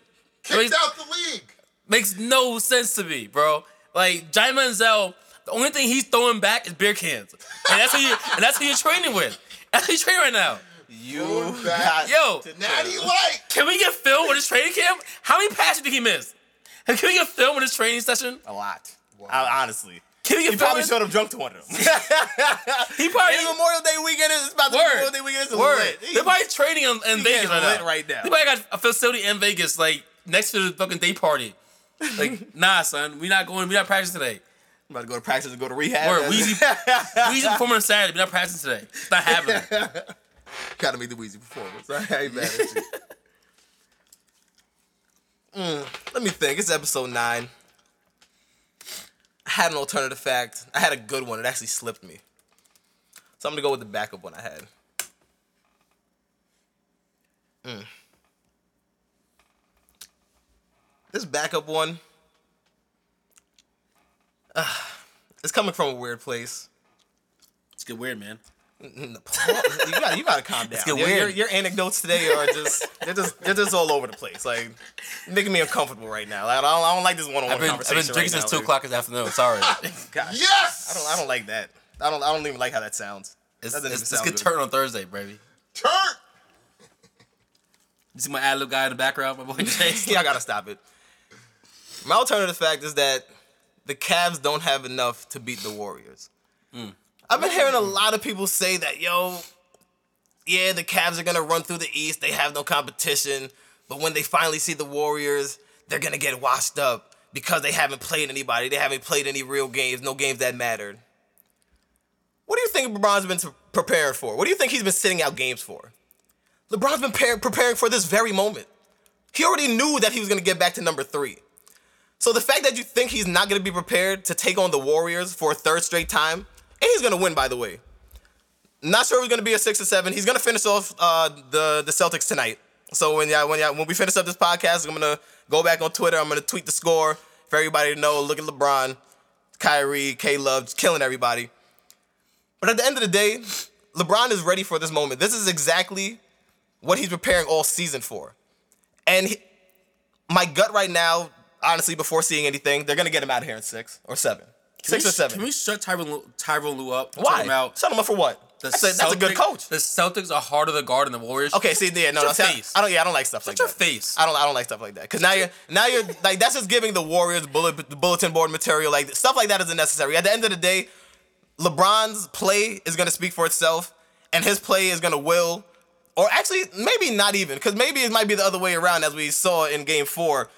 That Kicked makes, out the league. makes no sense to me, bro. Like Johnny Manziel, the only thing he's throwing back is beer cans, and that's who you and that's who you're training with. That's who you're training right now. You got Yo, to Natty. White. can we get film with his training camp? How many passes did he miss? Can we get film with his training session? a lot. I- honestly, Can he probably showed up drunk to one of them. <laughs> He probably And Memorial Day weekend is about to Word. Memorial Day weekend. Is Word. lit. They're probably training in, in Vegas right now. right now. They probably got a facility in Vegas, like next to the fucking day party. Like, <laughs> nah, son, we not going. We not practicing today. I'm about to go to practice and go to rehab. Word, Weezy, <laughs> Weezy performing on Saturday. We not practicing today. It's not happening. Gotta make the Weezy performance. I ain't mad at you. Mm, let me think. It's episode nine. I had an alternative fact. I had a good one. It actually slipped me. So I'm gonna go with the backup one I had. Mm. This backup one. ah, <sighs> it's coming from a weird place. It's get weird, man. You got you got to calm down. get your, weird. Your, your anecdotes today are just they're just they're just all over the place. Like making me uncomfortable right now. Like, I don't I don't like this one on one I've been, I've been drinking right since now. two o'clock this afternoon. Sorry. <laughs> Gosh, Yes. I don't I don't like that. I don't I don't even like how that sounds. It's, That doesn't it's, even it's sound good. turned on Thursday, baby. Turn. You see my ad lib guy in the background, my boy <laughs> Chase. yeah, I gotta stop it. My alternative fact is that the Cavs don't have enough to beat the Warriors. Hmm. I've been hearing a lot of people say that, yo, yeah, the Cavs are gonna run through the East. They have no competition. But when they finally see the Warriors, they're gonna get washed up because they haven't played anybody. They haven't played any real games, no games that mattered. What do you think LeBron's been preparing for? What do you think he's been sitting out games for? LeBron's been par- preparing for this very moment. He already knew that he was to get back to number three. So the fact that you think he's not to be prepared to take on the Warriors for a third straight time, and he's going to win, by the way. Not sure if going to be a six or seven. He's going to finish off uh, the the Celtics tonight. So when yeah when yeah when we finish up this podcast, I'm going to go back on Twitter. I'm going to tweet the score for everybody to know. Look at LeBron, Kyrie, K Love, killing everybody. But at the end of the day, LeBron is ready for this moment. This is exactly what he's preparing all season for. And he, my gut right now, honestly, before seeing anything, they're gonna get him out of here in six or seven. Six or seven. Can we shut Tyron Lu, Lue up? Why? Talk about Shut him up for what? the That's a, that's a good coach. The Celtics are harder to guard than the Warriors. Okay, see, yeah, no, no, see, I- face. I don't, yeah, I don't like stuff like your that. face. I don't, I don't like stuff like that. Cause now you're, now you're <laughs> like, that's just giving the Warriors bullet, bulletin board material. Like stuff like that isn't necessary. At the end of the day, LeBron's play is gonna speak for itself, and his play is gonna will, or actually maybe not even, because maybe it might be the other way around as we saw in Game Four.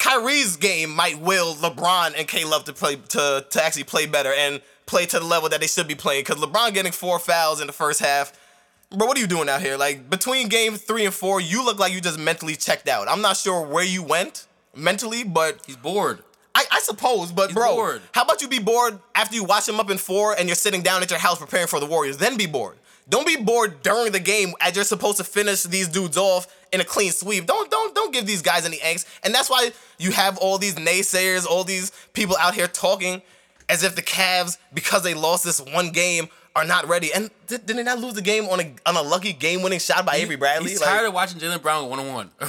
Kyrie's game might will LeBron and K Love to play to to actually play better and play to the level that they should be playing. Because LeBron getting four fouls in the first half, bro, what are you doing out here? Like between game three and four, you look like you just mentally checked out. I'm not sure where you went mentally, but He's bored. I, I suppose, but He's bro, bored. how about you be bored after you watch him up in four and you're sitting down at your house preparing for the Warriors? Then be bored. Don't be bored during the game as you're supposed to finish these dudes off in a clean sweep. Don't don't don't don't give these guys any angst. And that's why you have all these naysayers, all these people out here talking as if the Cavs, because they lost this one game, are not ready. And did, did they not lose the game on a on a lucky game winning shot by Avery Bradley? He's Like, tired of watching Jaylen Brown one on one. <laughs>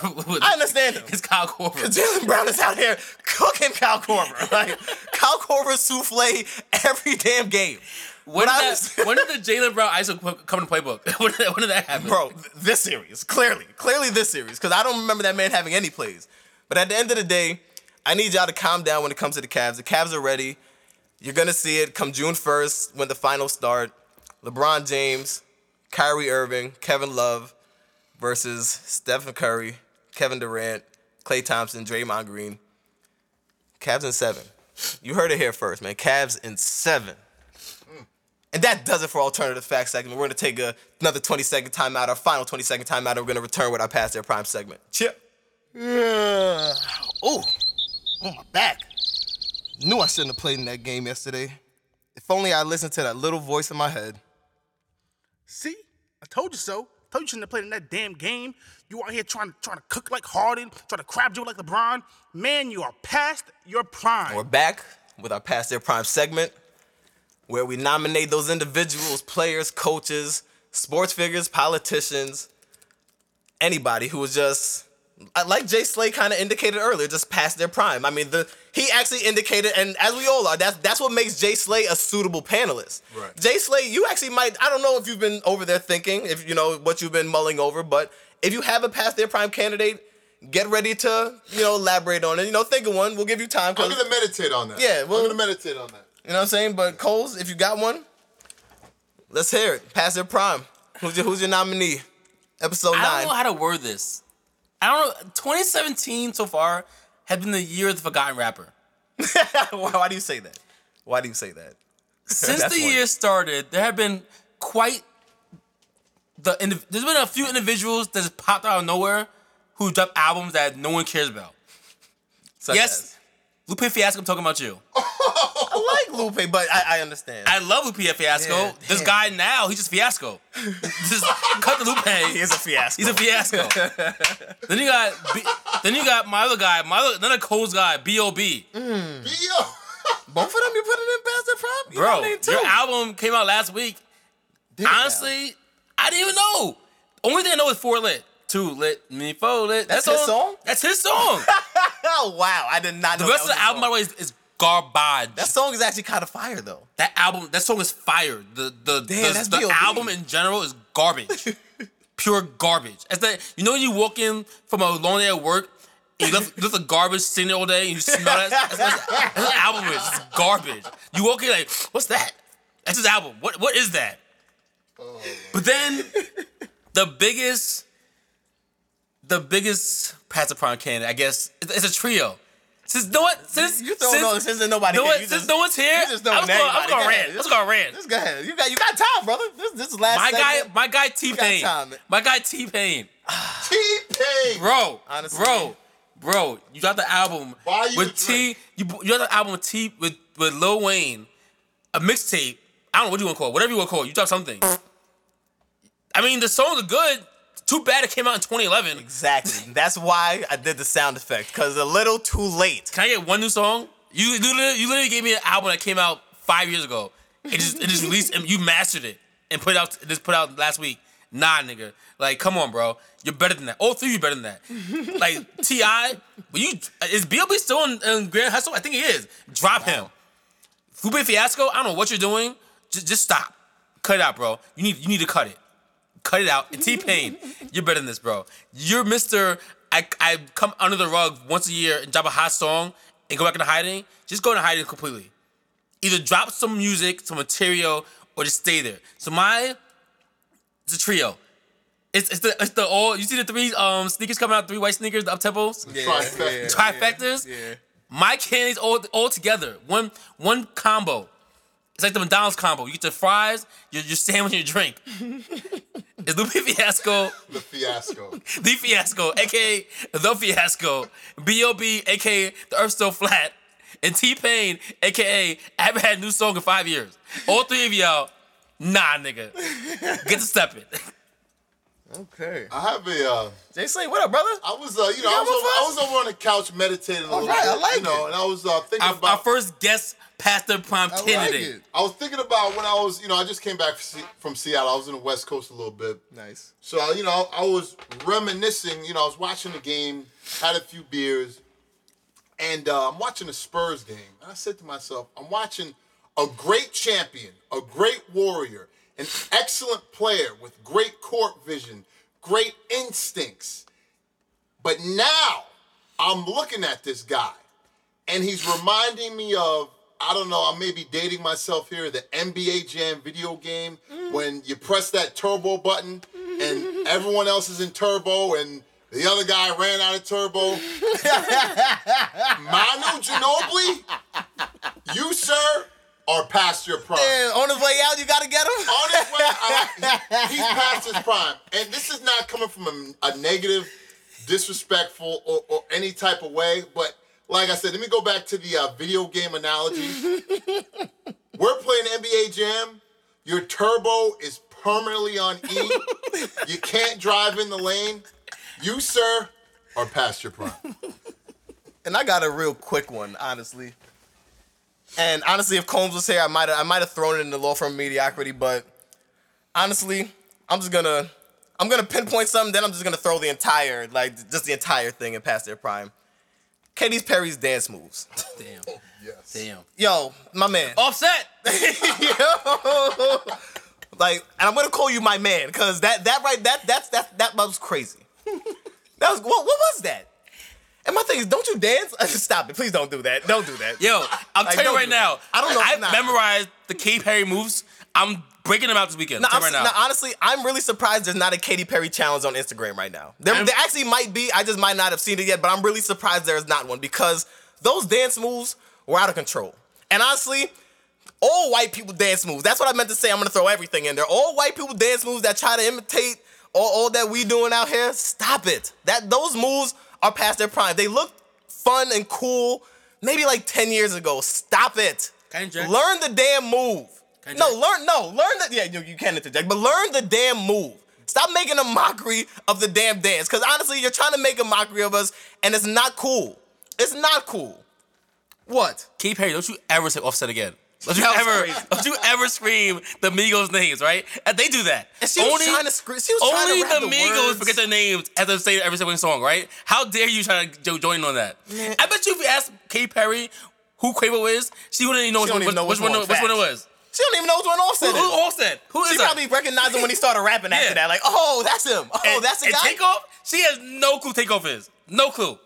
I understand him. It's Kyle Korver. Jaylen Brown is out here cooking Kyle Korver. <laughs> Like Kyle Korver souffle every damn game. When did, was- that, when did the Jaylen Brown ISO co- come to playbook? <laughs> when, did that, when did that happen? Bro, this series, clearly, clearly this series, because I don't remember that man having any plays. But at the end of the day, I need y'all to calm down when it comes to the Cavs. The Cavs are ready. You're gonna see it come June 1st when the finals start. LeBron James, Kyrie Irving, Kevin Love versus Stephen Curry, Kevin Durant, Klay Thompson, Draymond Green. Cavs in seven. You heard it here first, man. Cavs in seven. And that does it for alternative facts segment. We're gonna take a, another 20 second timeout, our final 20 second timeout, and we're gonna return with our past their prime segment. Chip. Yeah. Oh, oh my back. Knew I shouldn't have played in that game yesterday. If only I listened to that little voice in my head. See, I told you so. Told you shouldn't have played in that damn game. You out here trying to trying to cook like Harden, trying to crab you like LeBron. Man, you are past your prime. We're back with our past their prime segment, where we nominate those individuals, players, coaches, sports figures, politicians, anybody who was just uh, like Jay Slay kind of indicated earlier, just past their prime. I mean, the he actually indicated, and as we all are, that's that's what makes Jay Slay a suitable panelist. Right. Jay Slay, you actually might. I don't know if you've been over there thinking, if you know what you've been mulling over, but if you have a past their prime candidate, get ready to you know elaborate on it. You know, think of one. We'll give you time. I'm gonna meditate on that. Yeah, well- I'm gonna meditate on that. You know what I'm saying? But Coles, if you got one, let's hear it. Pass their prime. Who's your Who's your nominee? Episode nine. I don't know how to word this. I don't know. 2017 so far has been the year of the forgotten rapper. <laughs> why, why do you say that? Why do you say that? <laughs> Since the year started, there have been quite the. There's been a few individuals that popped out of nowhere who dropped albums that no one cares about. Such yes, Lupe Fiasco. I'm talking about you. <laughs> I like Lupe, but I, I understand. I love Lupe Fiasco. Yeah, this damn. guy now, he's just Fiasco. just cut the Lupe. <laughs> he is a fiasco. He's a fiasco. <laughs> then you got, B, then you got my other guy, my other another Coles guy, B.O.B. Yo, mm. Both of them you put putting in past their prime? You Bro, nominated two. your album came out last week. Did? Honestly, I didn't even know. Only thing I know is four lit. Two lit, me four lit. That's his song? That's his song. oh <laughs> wow, I did not the know. rest of the album, by the way, is, is garbage. That song is actually kind of fire though. that album, that song is fire. The the Damn, the, that's the album in general is garbage. <laughs> Pure garbage. It's that you know when you walk in from a long day at work. and You left, left the garbage sitting all day, and you smell that. That's, that's, that's what the album is. It's garbage. You walk in like, what's that? That's his album. What what is that? Oh. But then the biggest, the biggest Patrick Prime candidate, I guess, it's, a trio. Since no one, since You throw since, no since nobody no one, since just- no one's here, just I throwing was going, I was going Go rant. I was going rant. Just go ahead. You got you got time, brother. This this is last My guy, my guy T Pain, my <sighs> guy T Pain, T-Pain. bro, Honestly. bro, bro. You got the album you with T. You you got the album with T with with Lil Wayne, a mixtape. I don't know what you want to call it. Whatever you want to call it. You dropped something. I mean, the songs are good. Too bad it came out in 2011. Exactly. <laughs> That's why I did the sound effect because a little too late. Can I get one new song? You you literally, you literally gave me an album that came out five years ago. It just it just released and you mastered it and put it out just put out last week. Nah, nigga. Like, come on, bro. You're better than that. All three of you better than that. <laughs> like T.I., but you is B.O.B. still in, in Grand Hustle? I think he is. Drop him. Lupe Fiasco. I don't know what you're doing. Just just stop. Cut it out, bro. You need you need to cut it. Cut it out. And T Pain, you're better than this, bro. You're Mr. I, I come under the rug once a year and drop a hot song and go back into hiding. Just go into hiding completely. Either drop some music, some material, or just stay there. So my it's a trio. It's, it's the it's the all you see the three um sneakers coming out, three white sneakers, the up tempos, Trifecta. trifectas. My candies all all together. One one combo. It's like the McDonald's combo. You get the fries, your, your sandwich, and your drink. <laughs> it's Lupe Fiasco, The fiasco. the Fiasco, aka the Fiasco, B.O.B., aka the Earth Still Flat, and T Pain, aka I haven't had a new song in five years. All three of y'all, nah, nigga. Get to stepping. Okay. I have a. Uh, Jay Slay, what up, brother? I was, uh, you know, I was, over, I was over on the couch meditating a All little right, bit. I like you know, it. and I was uh, thinking about. our first guest past the prime I like candidate. I was thinking about when I was, you know, I just came back from from Seattle. I was in the West Coast a little bit. Nice. So, uh, you know, I was reminiscing. You know, I was watching the game, had a few beers, and uh, I'm watching the Spurs game. And I said to myself, I'm watching a great champion, a great warrior, an excellent player with great court vision, great instincts. But now I'm looking at this guy, and he's reminding me of I don't know, I may be dating myself here, the NBA Jam video game mm. when you press that turbo button and mm. everyone else is in turbo and the other guy ran out of turbo. <laughs> Manu Ginobili, you, sir, are past your prime. On his way out, you gotta get him. On his way, he- <laughs> he's past his prime, and this is not coming from a, a negative, disrespectful, or, or any type of way. But like I said, let me go back to the uh, video game analogy. <laughs> We're playing NBA Jam. Your turbo is permanently on E. <laughs> you can't drive in the lane. You, sir, are past your prime. And I got a real quick one, honestly. And honestly, if Combs was here, I might I might have thrown it in the law firm mediocrity. But honestly, I'm just gonna I'm gonna pinpoint something. Then I'm just gonna throw the entire like just the entire thing and past their prime. Katy Perry's dance moves. Damn. Oh, yes. Damn. Yo, my man. Offset. <laughs> Yo. Like, and I'm gonna call you my man, cause that that right that that's that that was crazy. <laughs> That was what what was that? And my thing is, don't you dance? <laughs> Stop it, please don't do that. Don't do that. Yo, <laughs> I'm Like, telling you right now. that. I don't know- I nah. memorized the Katy Perry moves. I'm breaking them out this weekend. No, I'm right now. honestly, I'm really surprised there's not a Katy Perry challenge on Instagram right now. There, there actually might be. I just might not have seen it yet, but I'm really surprised there is not one because those dance moves were out of control. And honestly, all white people dance moves. That's what I meant to say. I'm gonna throw everything in there. All white people dance moves that try to imitate all, all that we doing out here. Stop it. That those moves are past their prime. They look fun and cool maybe like 10 years ago. Stop it. Learn the damn move. No, learn no, learn the yeah, you, you can interject, but learn the damn move. Stop making a mockery of the damn dance. Cause honestly, you're trying to make a mockery of us, and it's not cool. It's not cool. What? Katy Perry, don't you ever say Offset again. Don't you ever, crazy. <laughs> don't you ever scream the Migos names, right? And they do that. And she was trying to scream. She was trying only to the the Migos words. forget their names as they say every single song, right? How dare you try to jo- join on that? I bet you if you ask Katy Perry who Quavo is, she wouldn't even know, which, even know which, one, one, which one it was. She don't even know which one Offset Who, who is. Offset? Who is She that? probably recognized him when he started rapping after Yeah. that. Like, oh, that's him. Oh, and, that's the guy. Takeoff, she has no clue Takeoff is. No clue.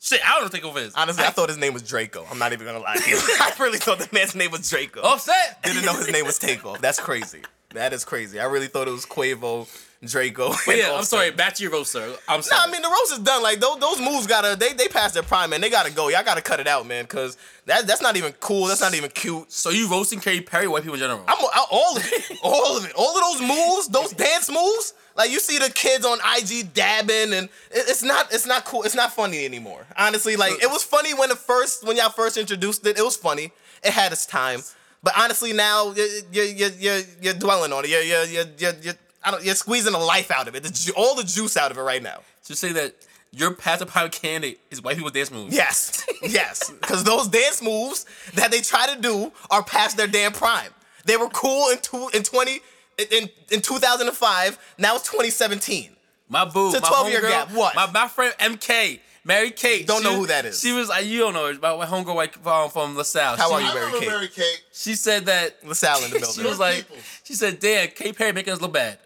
Shit, I don't know who Takeoff is. Honestly, I thought his name was Draco. I'm not even gonna lie to <laughs> you. I really thought the man's name was Draco. Offset. Didn't know his name was Takeoff. That's crazy. That is crazy. I really thought it was Quavo, Draco. But yeah, I'm sorry. Back to your roast, sir. I'm Nah, sorry. I mean the roast is done. Like those those moves gotta they they passed their prime, man. They gotta go. Y'all gotta cut it out, man, cause that that's not even cool. That's not even cute. so you roasting Katy Perry, white people in general? I'm I- all of it, <laughs> all of it, all of those moves, those dance moves. Like you see the kids on IG dabbing, and it- it's not it's not cool. It's not funny anymore. Honestly, like it was funny when it first when y'all first introduced it. It was funny. It had its time. But honestly, now you're you're you're, you're, you're dwelling on it. You're you're, you're, you're I don't, you're squeezing the life out of it. The, ju- all the juice out of it right now. Just say that your path to private candidate is white people dance moves. Yes, yes, because those dance moves that they try to do are past their damn prime. They were cool in two, in twenty in in 2005. Now it's 2017. My boo. It's a my 12-year homegirl, gap. What? My, my friend MK, Mary Kate. Don't know was- who that is. She was like, you don't know her, but my homegirl white um, from LaSalle. How she, are you, Mary Kate? Mary Kate. She said that. LaSalle in the <laughs> building. She was like, people. she said, damn, Katy Perry making us look bad.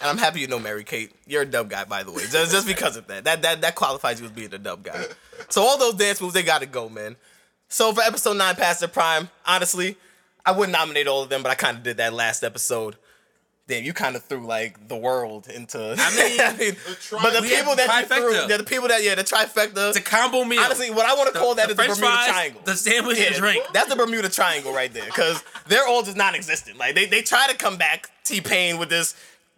And I'm happy you know Mary Kate. You're a dub guy, by the way. Just, just because of that. That that that qualifies you as being a dub guy. So all those dance moves, they gotta go, man. So for episode nine, past their prime, honestly, I wouldn't nominate all of them, but I kind of did that last episode. Damn, you kind of threw like the world into. I mean, <laughs> I mean but the people that you threw, trifecta. yeah, the people that yeah, the trifecta. It's a combo meal. Honestly, what I want to call that the is the, Bermuda fries, Triangle. the sandwich, Yeah, and drink. That's the Bermuda Triangle right there, because they're all just non-existent. Like they, they try to come back T Pain with this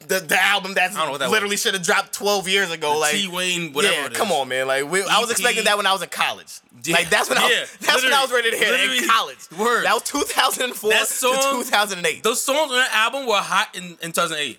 the, the album that's I don't know what that literally should have dropped 12 years ago. like T Wayne, whatever. yeah, come on, man. Like we, I was expecting that when I was in college. Yeah, Like that's when I was, <laughs> that's when I was ready to hear that in college. word. That was 2004 That song- to 2008. Those songs on that album were hot in, in 2008.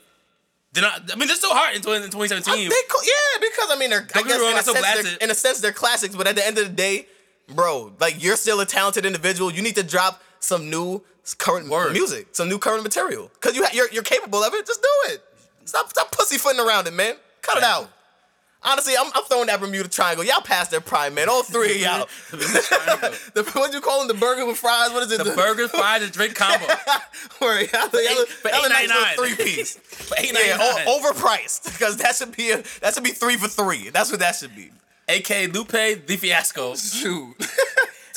They're not. I mean, they're still hot in 20- in 2017. They co- yeah, because I mean, they're, I Don't me guess wrong, in, I a still sense, in a sense they're classics, but at the end of the day, bro, like you're still a talented individual. You need to drop some new current Word. music, some new current material, because you ha- you're you're capable of it. Just do it. Stop stop pussyfooting around it, man. Cut it out. Honestly, I'm, I'm throwing that Bermuda Triangle. Y'all past their prime, man. All three of <laughs> y'all. <laughs> the, what you call them? The burger with fries? What is it? the burger, fries, and drink combo <laughs> Where y'all, y'all, eight- for y'all a nice $8.99. three piece. for eight Yeah, ninety nine. o- overpriced because that should be a that should be three for three. That's what that should be. AK Lupe the Fiasco. Shoot.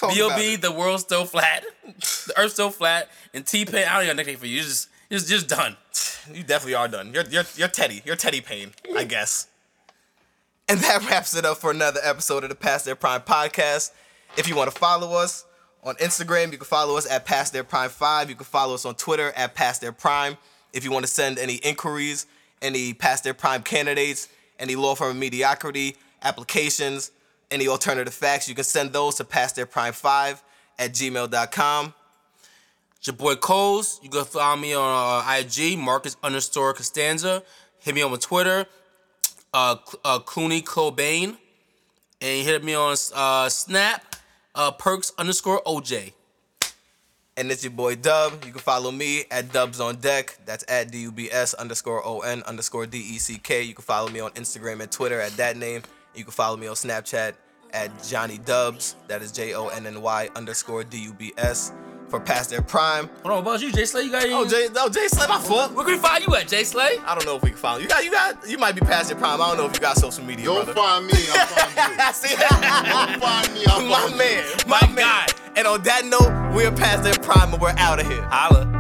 B.O.B. The world's still flat. The earth's still flat. And T Pain, I don't even got a nickname for you. You're just, you're just, done. <sighs> You definitely are done. You're you're you're Teddy. You're Teddy Payne, I <laughs> guess. And that wraps it up for another episode of the Past Their Prime podcast. If you want to follow us on Instagram, you can follow us at Past Their Prime Five. You can follow us on Twitter at Past Their Prime. If you want to send any inquiries, any Past Their Prime candidates, any law firm of mediocrity applications, any alternative facts, you can send those to Past Their Prime Five at gmail.com. Your boy Coles. You can follow me on uh, IG, Marcus underscore Costanza. Hit me on Twitter, uh, uh, Clooney Cobain. And hit me on uh, Snap, uh, Perks underscore OJ. And it's your boy Dub. You can follow me at Dubs on Deck. That's at D U B S underscore O N underscore D E C K. You can follow me on Instagram and Twitter at that name. You can follow me on Snapchat at Johnny Dubs. That is J O N N Y underscore D U B S for past their prime. Hold on, what about you, Jay Slay? You got oh, any? Oh, Jay, no, Jay Slay, my fault. Where can we find you at, Jay Slay? I don't know if we can find you. You Got, you got, you might be past your prime. I don't know if you got social media, Don't brother. find me, I'll find you. <laughs> See Don't find me, I'll my find you. man, My my, man. guy. And on that note, we're past their prime and we're out of here. Holla.